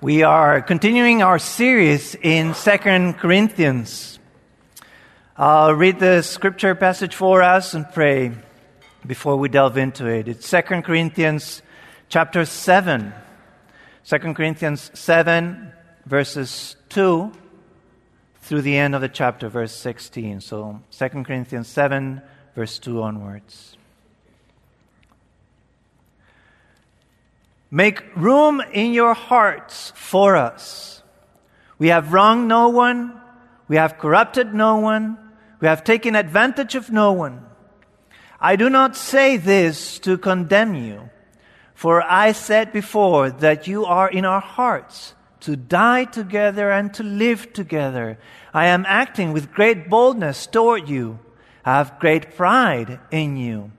We are continuing our series in Second Corinthians. I'll read the scripture passage for us and pray before we delve into it. It's Second Corinthians chapter 7. 2 Corinthians 7 verses 2 through the end of the chapter, verse 16. So 2 Corinthians 7 verse 2 onwards. Make room in your hearts for us. We have wronged no one. We have corrupted no one. We have taken advantage of no one. I do not say this to condemn you, for I said before that you are in our hearts to die together and to live together. I am acting with great boldness toward you. I have great pride in you.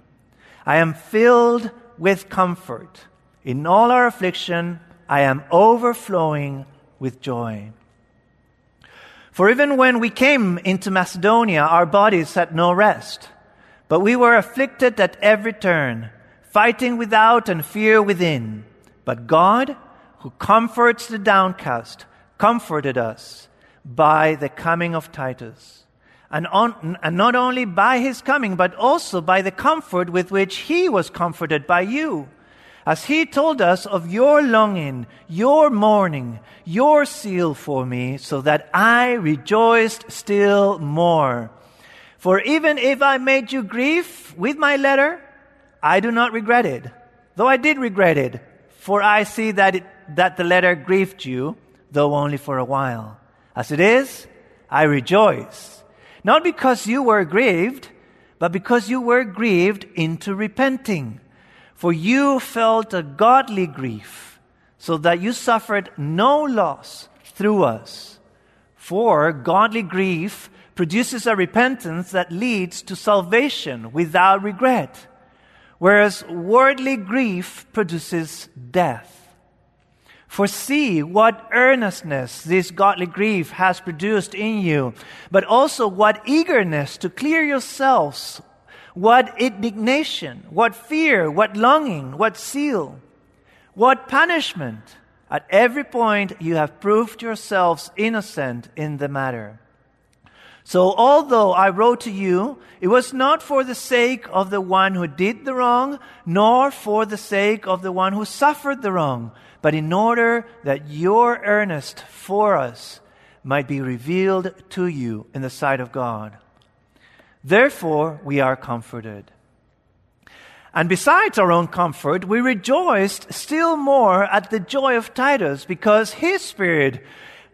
I am filled with comfort. In all our affliction, I am overflowing with joy. For even when we came into Macedonia, our bodies had no rest, but we were afflicted at every turn, fighting without and fear within. But God, who comforts the downcast, comforted us by the coming of Titus. And, on, and, not only by his coming, but also by the comfort with which he was comforted by you as he told us of your longing, your mourning, your zeal for me, so that I rejoiced still more. For even if I made you grieve with my letter, I do not regret it, though I did regret it, for I see that, it, that the letter grieved you, though only for a while. As it is, I rejoice, not because you were grieved, but because you were grieved into repenting. For you felt a godly grief, so that you suffered no loss through us. For godly grief produces a repentance that leads to salvation without regret, whereas worldly grief produces death. For see what earnestness this godly grief has produced in you, but also what eagerness to clear yourselves what indignation, what fear, what longing, what zeal, what punishment. At every point, you have proved yourselves innocent in the matter. So, although I wrote to you, it was not for the sake of the one who did the wrong, nor for the sake of the one who suffered the wrong, but in order that your earnest for us might be revealed to you in the sight of God. Therefore, we are comforted. And besides our own comfort, we rejoiced still more at the joy of Titus because his spirit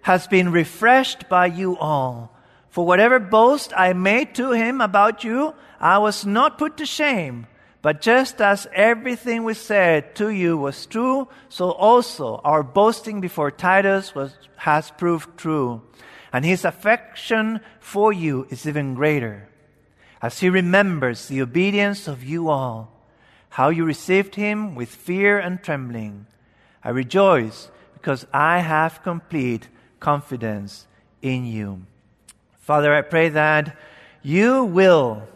has been refreshed by you all. For whatever boast I made to him about you, I was not put to shame. But just as everything we said to you was true, so also our boasting before Titus was, has proved true. And his affection for you is even greater as he remembers the obedience of you all, how you received him with fear and trembling. I rejoice because I have complete confidence in you. Father, I pray that you will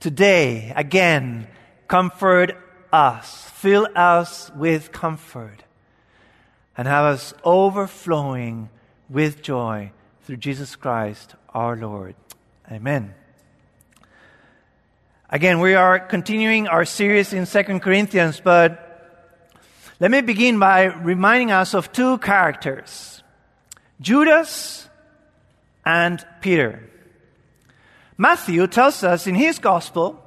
today again comfort us, fill us with comfort, and have us overflowing with joy through Jesus Christ our Lord. Amen. Again, we are continuing our series in 2 Corinthians, but let me begin by reminding us of two characters Judas and Peter. Matthew tells us in his gospel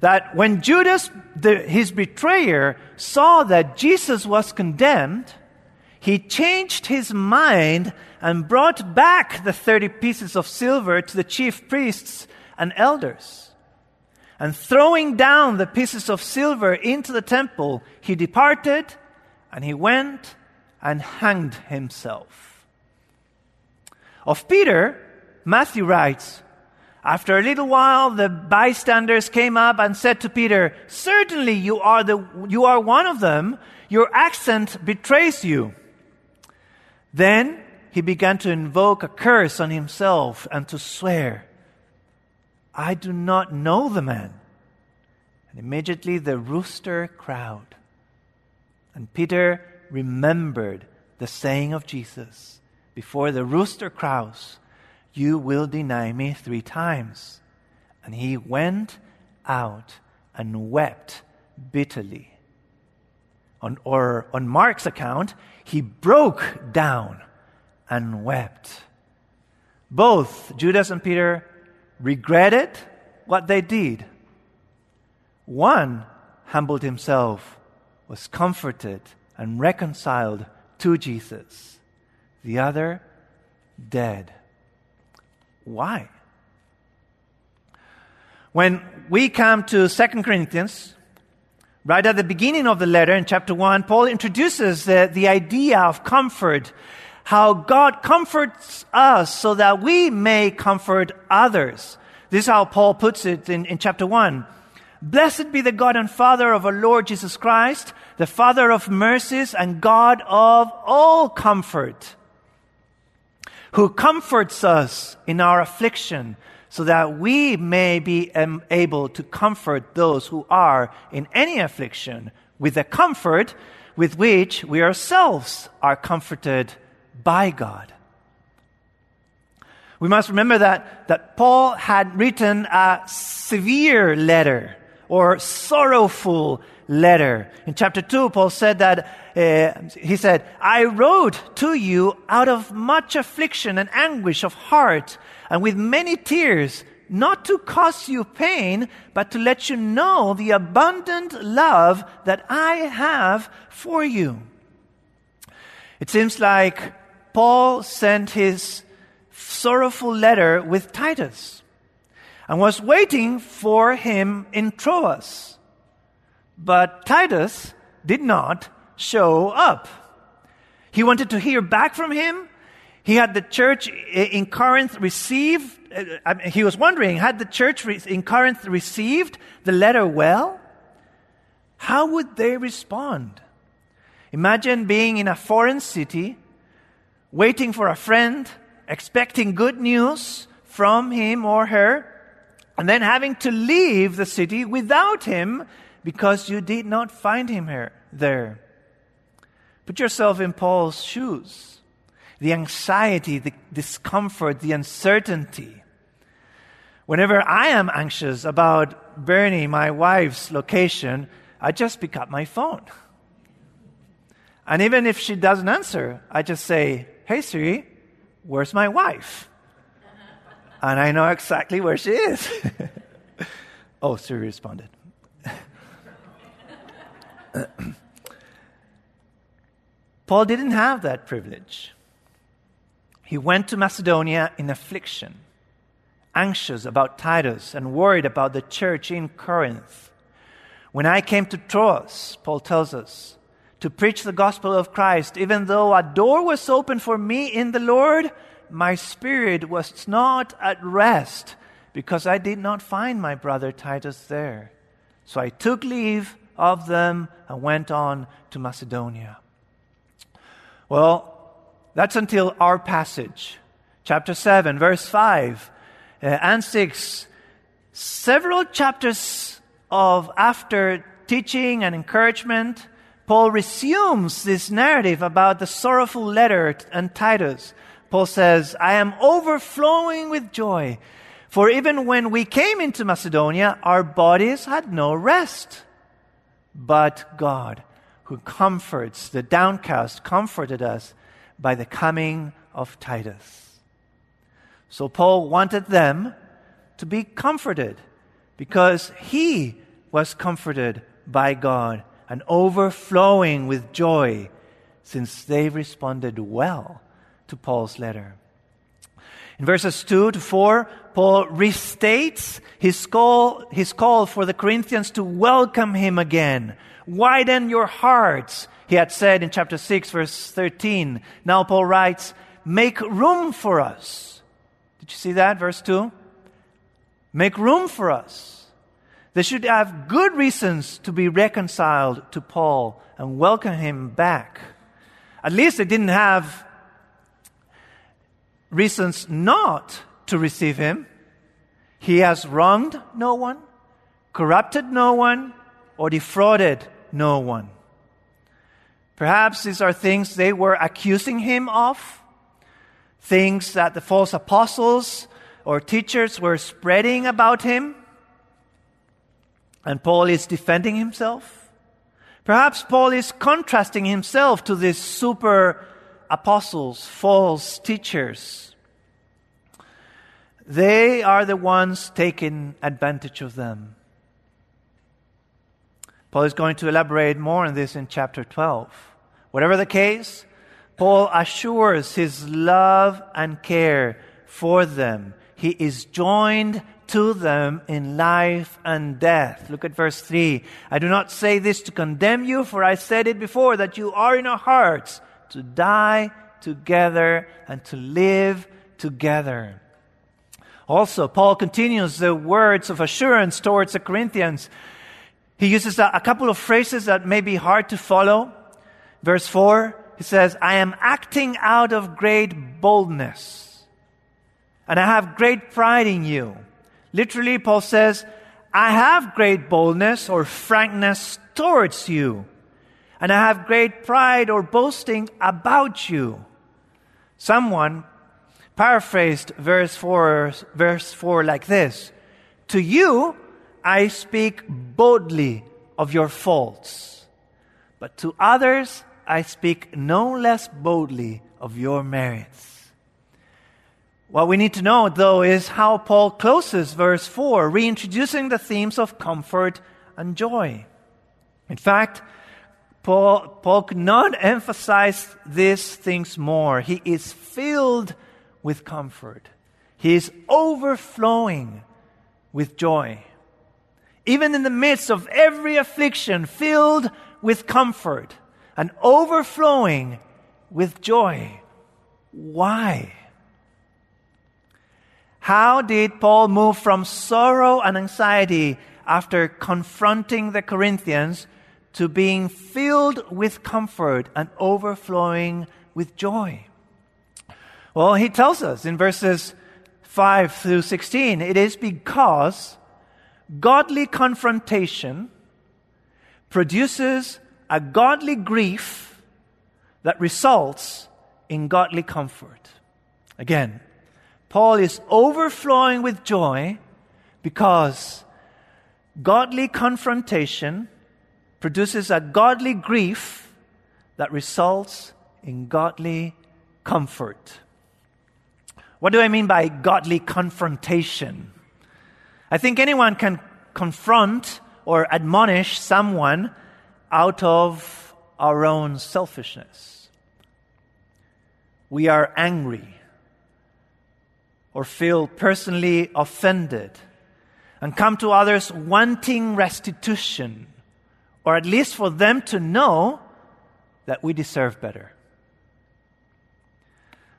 that when Judas, the, his betrayer, saw that Jesus was condemned, he changed his mind and brought back the 30 pieces of silver to the chief priests and elders. And throwing down the pieces of silver into the temple, he departed and he went and hanged himself. Of Peter, Matthew writes, after a little while, the bystanders came up and said to Peter, Certainly you are, the, you are one of them. Your accent betrays you. Then he began to invoke a curse on himself and to swear. I do not know the man. And immediately the rooster crowed. And Peter remembered the saying of Jesus before the rooster crows, You will deny me three times. And he went out and wept bitterly. On, or on Mark's account, he broke down and wept. Both Judas and Peter regretted what they did. One humbled himself, was comforted, and reconciled to Jesus. The other, dead. Why? When we come to 2 Corinthians, right at the beginning of the letter in chapter 1, Paul introduces the, the idea of comfort, how God comforts us so that we may comfort others. This is how Paul puts it in, in chapter 1. Blessed be the God and Father of our Lord Jesus Christ, the Father of mercies and God of all comfort, who comforts us in our affliction so that we may be able to comfort those who are in any affliction with the comfort with which we ourselves are comforted by God. We must remember that, that Paul had written a severe letter or sorrowful letter. In chapter 2, Paul said that, uh, he said, I wrote to you out of much affliction and anguish of heart and with many tears, not to cause you pain, but to let you know the abundant love that I have for you. It seems like Paul sent his sorrowful letter with Titus and was waiting for him in Troas. But Titus did not show up. He wanted to hear back from him, he had the church in Corinth receive, uh, he was wondering, had the church in Corinth received the letter well? How would they respond? Imagine being in a foreign city, waiting for a friend, expecting good news from him or her, and then having to leave the city without him because you did not find him here, there. Put yourself in Paul's shoes the anxiety, the discomfort, the uncertainty. Whenever I am anxious about Bernie, my wife's location, I just pick up my phone. And even if she doesn't answer, I just say, Hey Siri, where's my wife? And I know exactly where she is. oh, Siri responded. Paul didn't have that privilege. He went to Macedonia in affliction, anxious about Titus and worried about the church in Corinth. When I came to Troas, Paul tells us, to preach the gospel of Christ, even though a door was open for me in the Lord, my spirit was not at rest because I did not find my brother Titus there. So I took leave of them and went on to Macedonia. Well, that's until our passage, chapter 7, verse 5 uh, and 6. Several chapters of after teaching and encouragement, Paul resumes this narrative about the sorrowful letter and Titus. Paul says, I am overflowing with joy. For even when we came into Macedonia, our bodies had no rest. But God, who comforts the downcast, comforted us by the coming of Titus. So Paul wanted them to be comforted because he was comforted by God and overflowing with joy since they responded well to Paul's letter. In verses 2 to 4, Paul restates his call, his call for the Corinthians to welcome him again. Widen your hearts he had said in chapter 6, verse 13. Now Paul writes, Make room for us. Did you see that? Verse 2. Make room for us. They should have good reasons to be reconciled to Paul and welcome him back. At least they didn't have reasons not to receive him. He has wronged no one, corrupted no one, or defrauded no one. Perhaps these are things they were accusing him of, things that the false apostles or teachers were spreading about him. And Paul is defending himself. Perhaps Paul is contrasting himself to these super apostles, false teachers. They are the ones taking advantage of them. Paul is going to elaborate more on this in chapter 12. Whatever the case, Paul assures his love and care for them. He is joined to them in life and death. Look at verse 3. I do not say this to condemn you, for I said it before that you are in our hearts to die together and to live together. Also, Paul continues the words of assurance towards the Corinthians. He uses a, couple of phrases that may be hard to follow. Verse 4, he says, I am acting out of great boldness, and I have great pride in you. Literally, Paul says, I have great boldness or frankness towards you, and I have great pride or boasting about you. Someone paraphrased verse 4, verse 4 like this To you, I speak boldly of your faults, but to others, I speak no less boldly of your merits. What we need to know, though, is how Paul closes verse 4, reintroducing the themes of comfort and joy. In fact, Paul, Paul could not emphasize these things more. He is filled with comfort, he is overflowing with joy. Even in the midst of every affliction, filled with comfort and overflowing with joy. Why? How did Paul move from sorrow and anxiety after confronting the Corinthians to being filled with comfort and overflowing with joy? Well, he tells us in verses 5 through 16 it is because godly confrontation produces a godly grief that results in godly comfort. Again, Paul is overflowing with joy because godly confrontation produces a godly grief that results in godly comfort. What do I mean by godly confrontation? I think anyone can confront or admonish someone out of our own selfishness. We are angry or feel personally offended and come to others wanting restitution, or at least for them to know that we deserve better.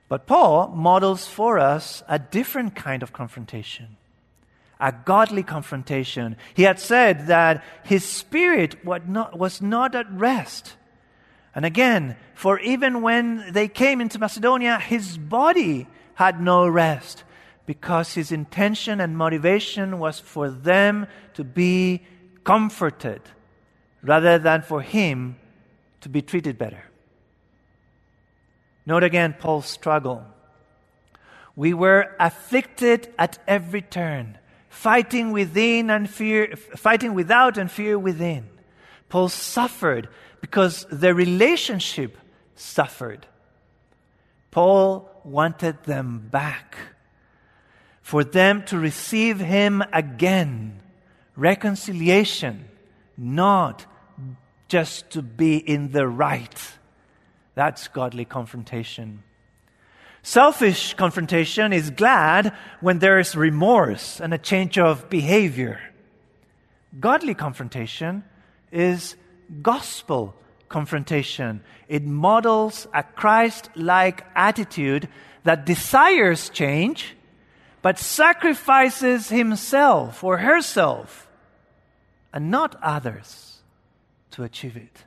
But Paul models for us a different kind of confrontation, a godly confrontation. He had said that his spirit was not at rest. And again, for even when they came into Macedonia, his body had no rest because his intention and motivation was for them to be comforted rather than for him to be treated better. Note again Paul's struggle. We were afflicted at every turn, fighting within and fear, fighting without and fear within. Paul suffered because the relationship suffered. Paul wanted them back for them to receive him again. Reconciliation, not just to be in the right. That's godly confrontation. Selfish confrontation is glad when there is remorse and a change of behavior. Godly confrontation is gospel confrontation. It models a Christ like attitude that desires change but sacrifices himself or herself and not others to achieve it.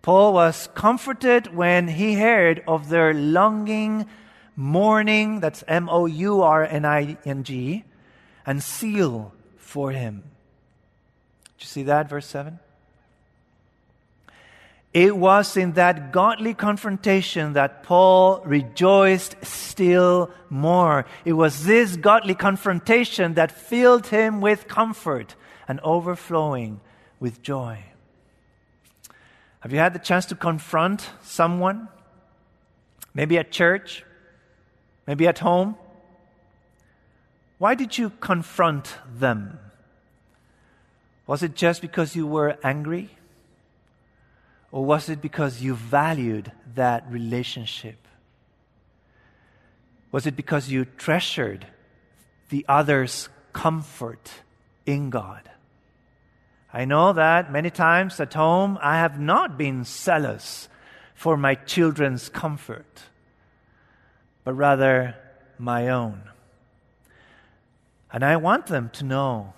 Paul was comforted when he heard of their longing, mourning, that's M O U R N I N G, and zeal for him. Did you see that, verse 7? It was in that godly confrontation that Paul rejoiced still more. It was this godly confrontation that filled him with comfort and overflowing with joy. Have you had the chance to confront someone? Maybe at church, maybe at home? Why did you confront them? Was it just because you were angry? Or was it because you valued that relationship? Was it because you treasured the other's comfort in God? I know that many times at home I have not been zealous for my children's comfort, but rather my own. And I want them to know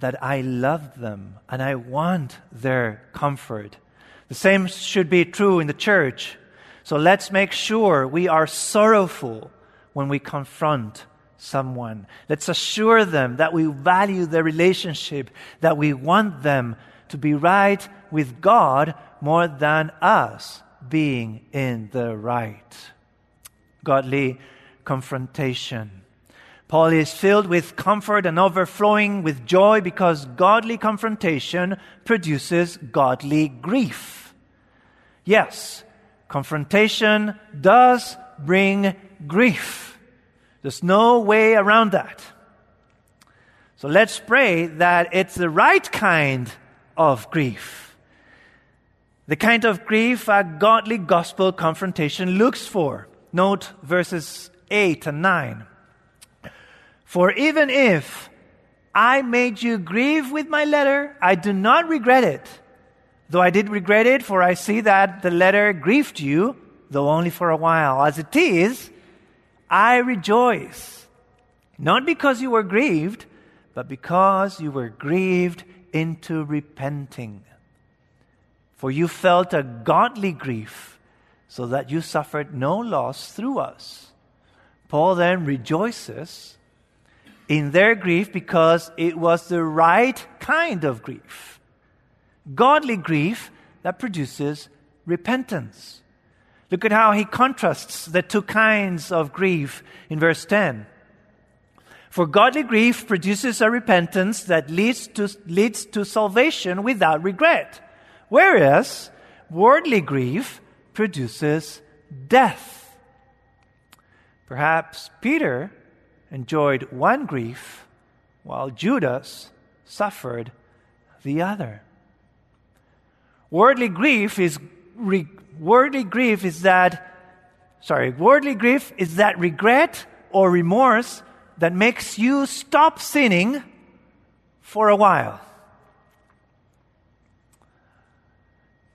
that I love them and I want their comfort. The same should be true in the church. So let's make sure we are sorrowful when we confront someone. Let's assure them that we value their relationship, that we want them to be right with God more than us being in the right. Godly confrontation. Paul is filled with comfort and overflowing with joy because godly confrontation produces godly grief. Yes, confrontation does bring grief. There's no way around that. So let's pray that it's the right kind of grief. The kind of grief a godly gospel confrontation looks for. Note verses 8 and 9. For even if I made you grieve with my letter, I do not regret it. Though I did regret it, for I see that the letter grieved you, though only for a while. As it is, I rejoice, not because you were grieved, but because you were grieved into repenting. For you felt a godly grief, so that you suffered no loss through us. Paul then rejoices in their grief because it was the right kind of grief. Godly grief that produces repentance. Look at how he contrasts the two kinds of grief in verse 10. For godly grief produces a repentance that leads to, leads to salvation without regret, whereas worldly grief produces death. Perhaps Peter enjoyed one grief while Judas suffered the other. Worldly grief is re- worldly grief is that, sorry, worldly grief is that regret or remorse that makes you stop sinning for a while.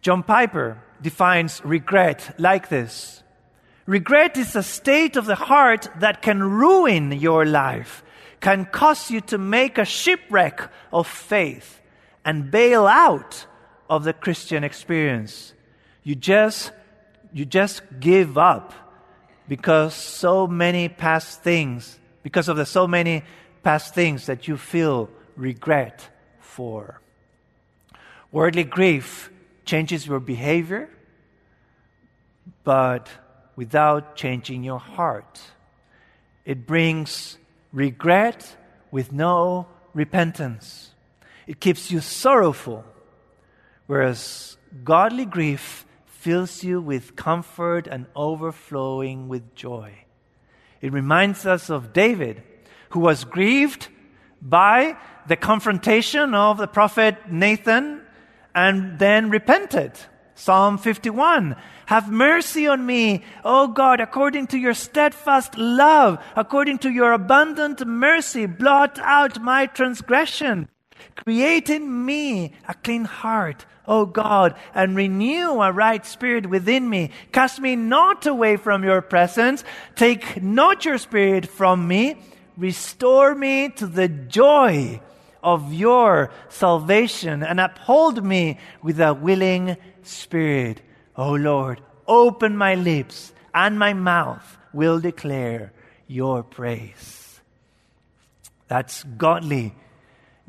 John Piper defines regret like this Regret is a state of the heart that can ruin your life, can cause you to make a shipwreck of faith and bail out of the Christian experience. You just you just give up because so many past things because of the so many past things that you feel regret for. Worldly grief changes your behavior but without changing your heart. It brings regret with no repentance. It keeps you sorrowful whereas godly grief fills you with comfort and overflowing with joy. It reminds us of David, who was grieved by the confrontation of the prophet Nathan and then repented. Psalm 51. Have mercy on me, O God, according to your steadfast love, according to your abundant mercy, blot out my transgression. Create in me a clean heart, O God, and renew a right spirit within me. Cast me not away from your presence. Take not your spirit from me. Restore me to the joy of your salvation and uphold me with a willing spirit. O Lord, open my lips and my mouth will declare your praise. That's godly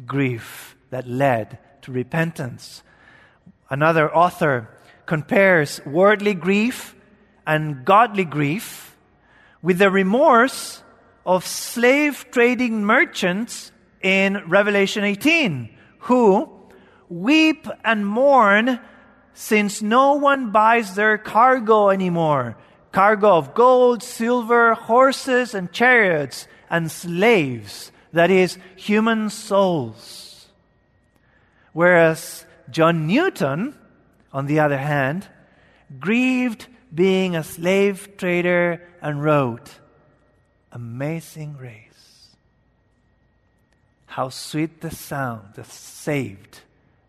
grief that led to repentance. Another author compares worldly grief and godly grief with the remorse of slave trading merchants in Revelation 18 who weep and mourn since no one buys their cargo anymore cargo of gold, silver, horses, and chariots, and slaves, that is, human souls. Whereas John Newton, on the other hand, grieved being a slave trader and wrote, Amazing grace. How sweet the sound that saved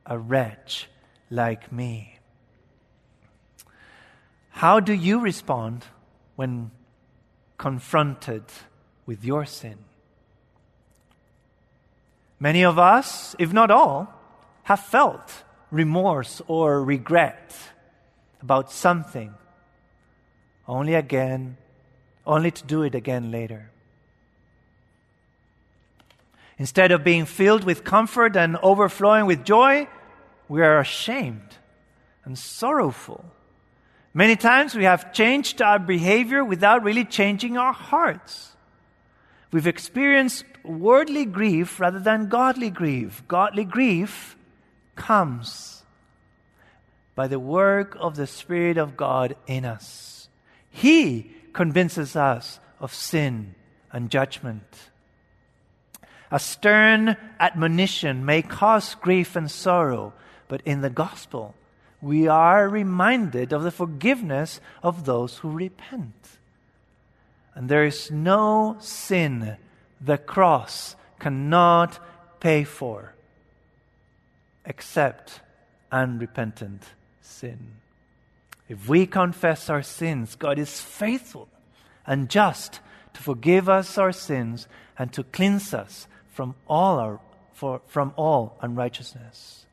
a wretch like me. How do you respond when confronted with your sin? Many of us, if not all, have felt remorse or regret about something, only again, only to do it again later. Instead of being filled with comfort and overflowing with joy, we are ashamed and sorrowful Many times we have changed our behavior without really changing our hearts. We've experienced worldly grief rather than godly grief. Godly grief comes by the work of the Spirit of God in us. He convinces us of sin and judgment. A stern admonition may cause grief and sorrow, but in the gospel, we are reminded of the forgiveness of those who repent. And there is no sin the cross cannot pay for except unrepentant sin. If we confess our sins, God is faithful and just to forgive us our sins and to cleanse us from all our for, from all unrighteousness.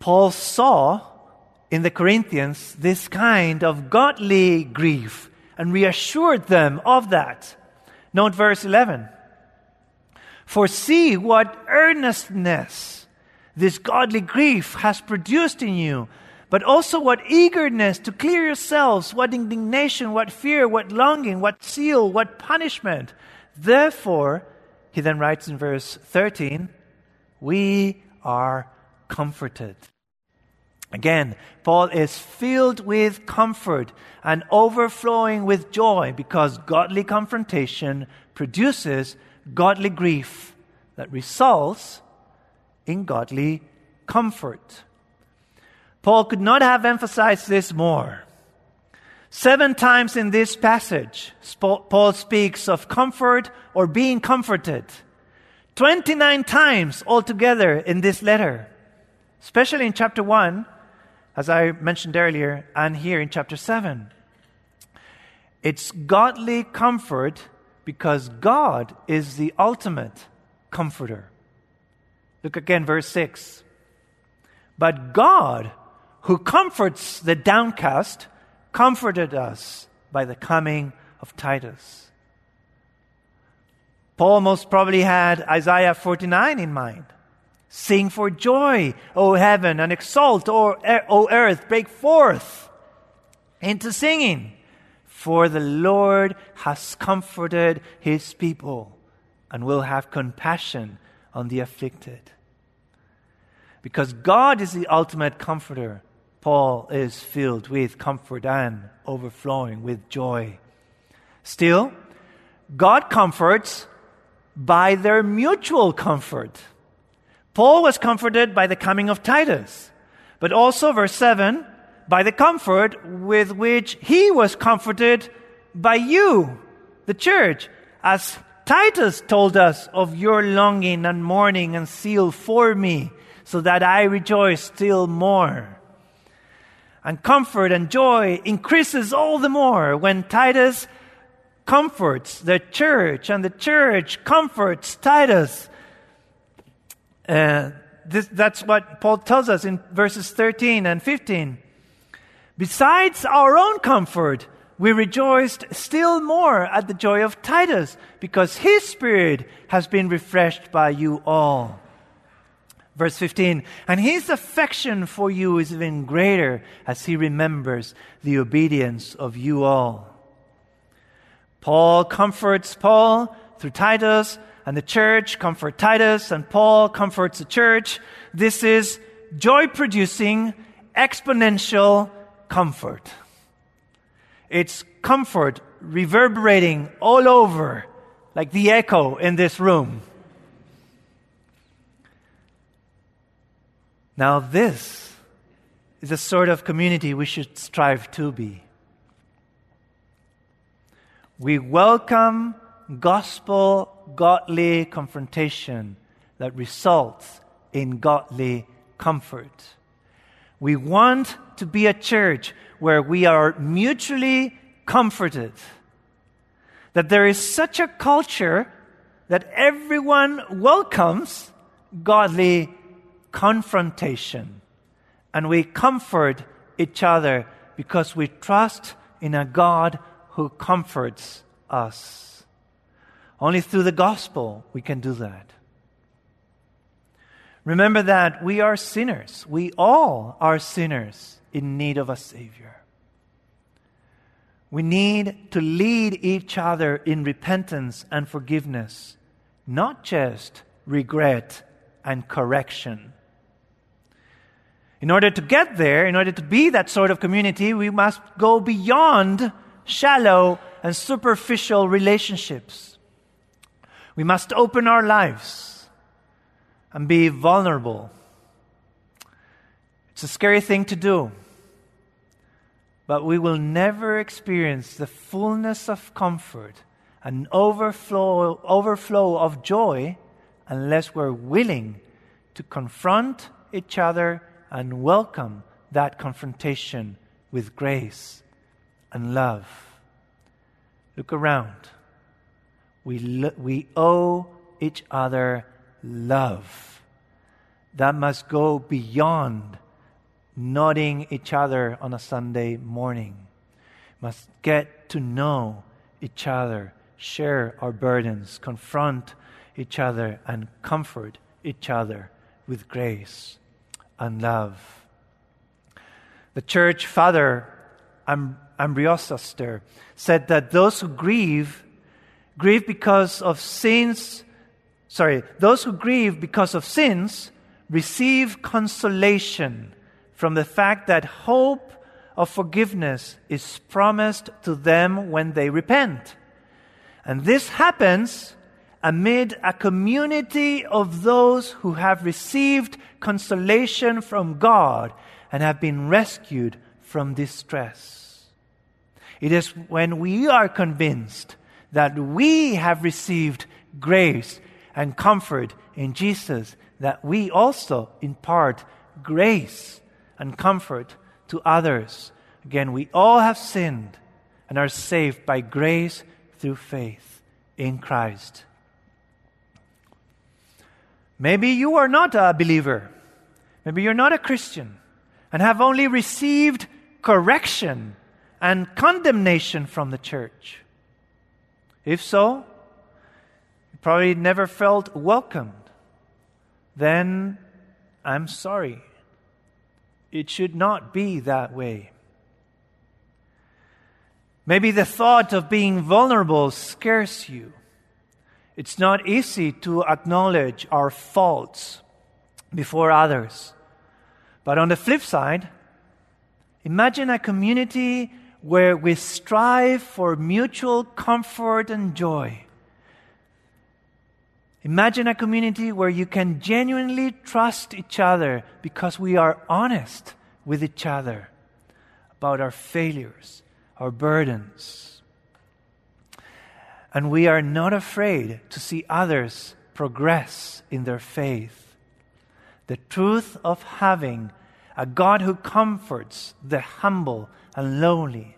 Paul saw in the Corinthians this kind of godly grief and reassured them of that. Note verse 11. For see what earnestness this godly grief has produced in you, but also what eagerness to clear yourselves, what indignation, what fear, what longing, what zeal, what punishment. Therefore, he then writes in verse 13, we are comforted. Again, Paul is filled with comfort and overflowing with joy because godly confrontation produces godly grief that results in godly comfort. Paul could not have emphasized this more. Seven times in this passage, Paul speaks of comfort or being comforted. 29 times altogether in this letter especially in chapter 1, as I mentioned earlier, and here in chapter 7. It's godly comfort because God is the ultimate comforter. Look again, verse 6. But God, who comforts the downcast, comforted us by the coming of Titus. Paul most probably had Isaiah 49 in mind. Sing for joy, O heaven, and exult, O earth, break forth into singing. For the Lord has comforted his people and will have compassion on the afflicted. Because God is the ultimate comforter, Paul is filled with comfort and overflowing with joy. Still, God comforts by their mutual comfort. Paul was comforted by the coming of Titus, but also, verse 7, by the comfort with which he was comforted by you, the church, as Titus told us of your longing and mourning and zeal for me, so that I rejoice still more. And comfort and joy increases all the more when Titus comforts the church and the church comforts Titus uh, this, that's what Paul tells us in verses 13 and 15. Besides our own comfort, we rejoiced still more at the joy of Titus because his spirit has been refreshed by you all. Verse 15, and his affection for you is even greater as he remembers the obedience of you all. Paul comforts Paul through Titus, and the church comfort Titus, and Paul comforts the church. This is joy producing, exponential comfort. It's comfort reverberating all over like the echo in this room. Now, this is the sort of community we should strive to be. We welcome gospel, godly confrontation that results in godly comfort. We want to be a church where we are mutually comforted. That there is such a culture that everyone welcomes godly confrontation. And we comfort each other because we trust in a God who comforts us. Only through the gospel we can do that. Remember that we are sinners. We all are sinners in need of a Savior. We need to lead each other in repentance and forgiveness, not just regret and correction. In order to get there, in order to be that sort of community, we must go beyond shallow and superficial relationships. We must open our lives and be vulnerable. It's a scary thing to do, but we will never experience the fullness of comfort and overflow, overflow of joy unless we're willing to confront each other and welcome that confrontation with grace and love. Look around. We, lo- we owe each other love. That must go beyond nodding each other on a Sunday morning. Must get to know each other, share our burdens, confront each other, and comfort each other with grace and love. The church father, Am- Ambrosiaster, said that those who grieve, grieve because of sins, sorry, those who grieve because of sins receive consolation from the fact that hope of forgiveness is promised to them when they repent. And this happens amid a community of those who have received consolation from God and have been rescued from distress. It is when we are convinced that we have received grace and comfort in Jesus that we also impart grace and comfort to others. Again, we all have sinned and are saved by grace through faith in Christ. Maybe you are not a believer. Maybe you're not a Christian and have only received correction and condemnation from the church. If so, probably never felt welcomed. Then I'm sorry. It should not be that way. Maybe the thought of being vulnerable scares you. It's not easy to acknowledge our faults before others. But on the flip side, imagine a community where we strive for mutual comfort and joy. Imagine a community where you can genuinely trust each other because we are honest with each other about our failures, our burdens and we are not afraid to see others progress in their faith. The truth of having a God who comforts the humble and lowly,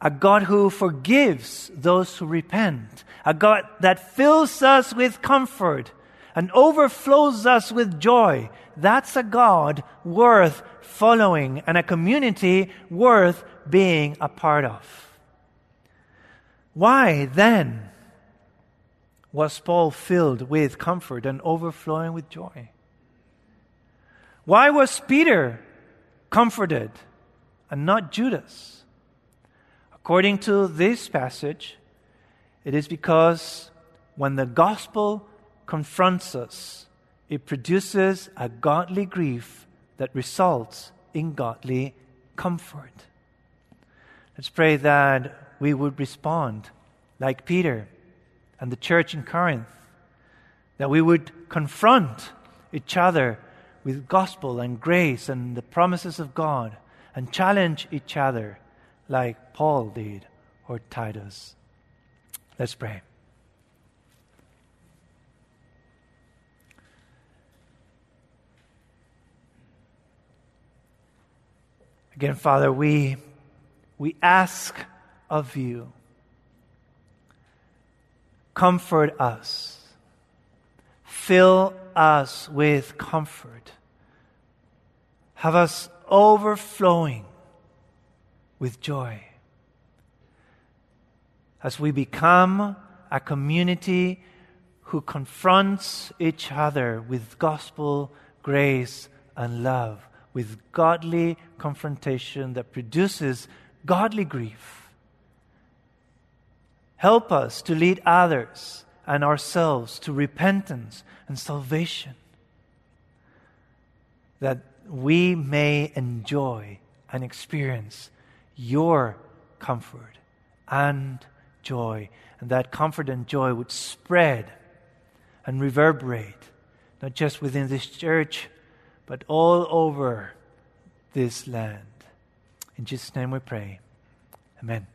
a God who forgives those who repent, a God that fills us with comfort and overflows us with joy. That's a God worth following and a community worth being a part of. Why then was Paul filled with comfort and overflowing with joy? Why was Peter comforted and not Judas? According to this passage, it is because when the gospel confronts us, it produces a godly grief that results in godly comfort. Let's pray that we would respond like Peter and the church in Corinth, that we would confront each other with gospel and grace and the promises of God and challenge each other like Paul did or Titus. Let's pray. Again, Father, we, we ask of you, comfort us, fill us with comfort, have us overflowing with joy. As we become a community who confronts each other with gospel, grace, and love with godly confrontation that produces godly grief. Help us to lead others and ourselves to repentance and salvation, that we may enjoy and experience your comfort and joy, and that comfort and joy would spread and reverberate, not just within this church but all over this land. In Jesus' name we pray. Amen.